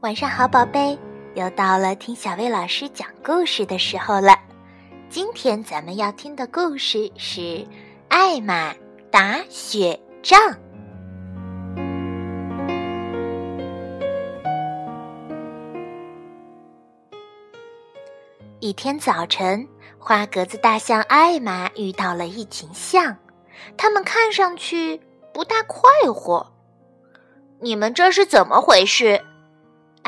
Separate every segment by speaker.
Speaker 1: 晚上好，宝贝，又到了听小薇老师讲故事的时候了。今天咱们要听的故事是《艾玛打雪仗》。一天早晨，花格子大象艾玛遇到了一群象，它们看上去不大快活。你们这是怎么回事？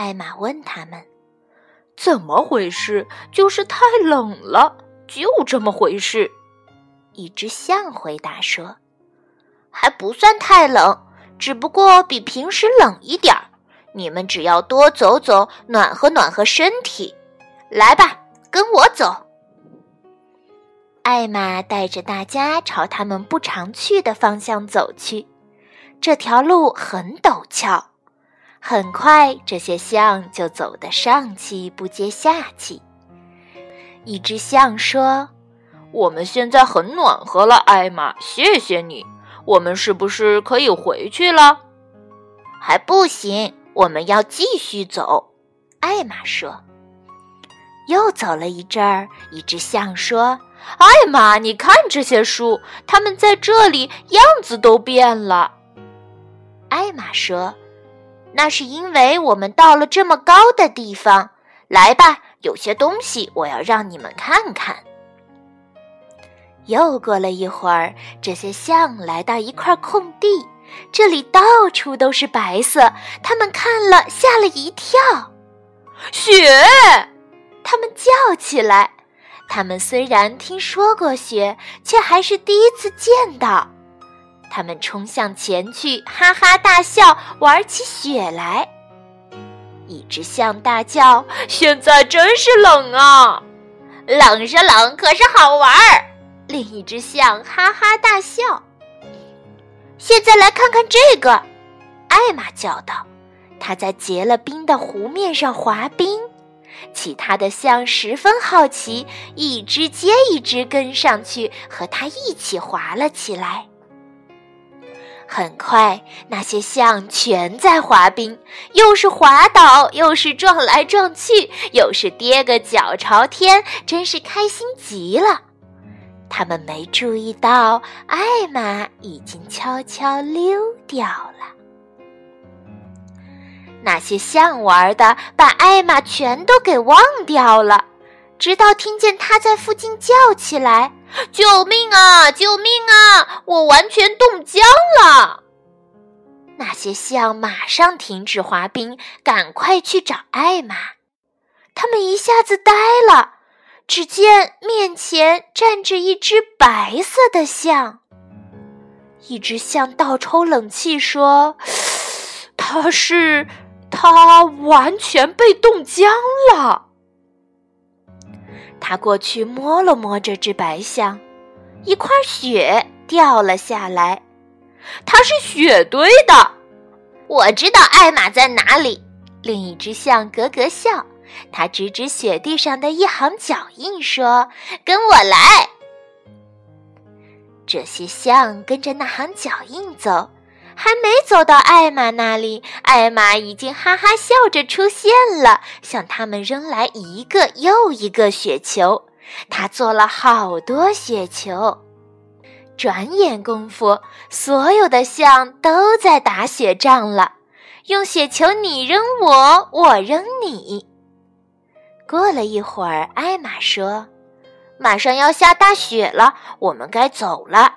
Speaker 1: 艾玛问他们：“
Speaker 2: 怎么回事？就是太冷了，就这么回事。”
Speaker 1: 一只象回答说：“还不算太冷，只不过比平时冷一点儿。你们只要多走走，暖和暖和身体。来吧，跟我走。”艾玛带着大家朝他们不常去的方向走去。这条路很陡峭。很快，这些象就走得上气不接下气。一只象说：“
Speaker 2: 我们现在很暖和了，艾玛，谢谢你。我们是不是可以回去了？”“
Speaker 1: 还不行，我们要继续走。”艾玛说。又走了一阵儿，一只象说：“
Speaker 2: 艾玛，你看这些树，它们在这里样子都变了。”
Speaker 1: 艾玛说。那是因为我们到了这么高的地方。来吧，有些东西我要让你们看看。又过了一会儿，这些象来到一块空地，这里到处都是白色。他们看了，吓了一跳。
Speaker 2: 雪！
Speaker 1: 他们叫起来。他们虽然听说过雪，却还是第一次见到。他们冲向前去，哈哈大笑，玩起雪来。一只象大叫：“
Speaker 2: 现在真是冷啊！
Speaker 1: 冷是冷，可是好玩儿。”另一只象哈哈大笑。现在来看看这个，艾玛叫道：“他在结了冰的湖面上滑冰。”其他的象十分好奇，一只接一只跟上去，和他一起滑了起来。很快，那些象全在滑冰，又是滑倒，又是撞来撞去，又是跌个脚朝天，真是开心极了。他们没注意到，艾玛已经悄悄溜掉了。那些象玩的，把艾玛全都给忘掉了，直到听见他在附近叫起来。救命啊！救命啊！我完全冻僵了。那些象马上停止滑冰，赶快去找艾玛。他们一下子呆了，只见面前站着一只白色的象。一只象倒抽冷气说：“
Speaker 2: 它是，它完全被冻僵了。”
Speaker 1: 他过去摸了摸这只白象，一块雪掉了下来。
Speaker 2: 它是雪堆的。
Speaker 1: 我知道艾玛在哪里。另一只象咯咯笑，他指指雪地上的一行脚印，说：“跟我来。”这些象跟着那行脚印走。还没走到艾玛那里，艾玛已经哈哈笑着出现了，向他们扔来一个又一个雪球。他做了好多雪球，转眼功夫，所有的象都在打雪仗了，用雪球你扔我，我扔你。过了一会儿，艾玛说：“马上要下大雪了，我们该走了。”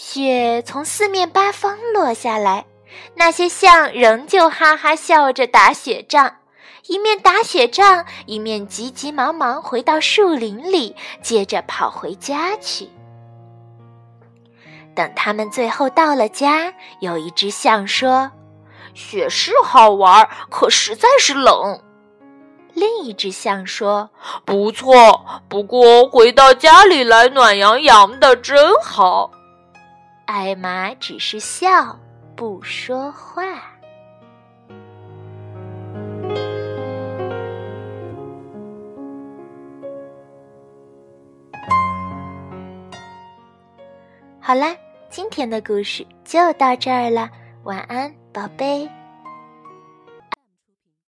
Speaker 1: 雪从四面八方落下来，那些象仍旧哈哈笑着打雪仗，一面打雪仗，一面急急忙忙回到树林里，接着跑回家去。等他们最后到了家，有一只象说：“
Speaker 2: 雪是好玩，可实在是冷。”
Speaker 1: 另一只象说：“
Speaker 2: 不错，不过回到家里来暖洋洋的，真好。”
Speaker 1: 艾玛只是笑，不说话。好啦，今天的故事就到这儿了，晚安，宝贝。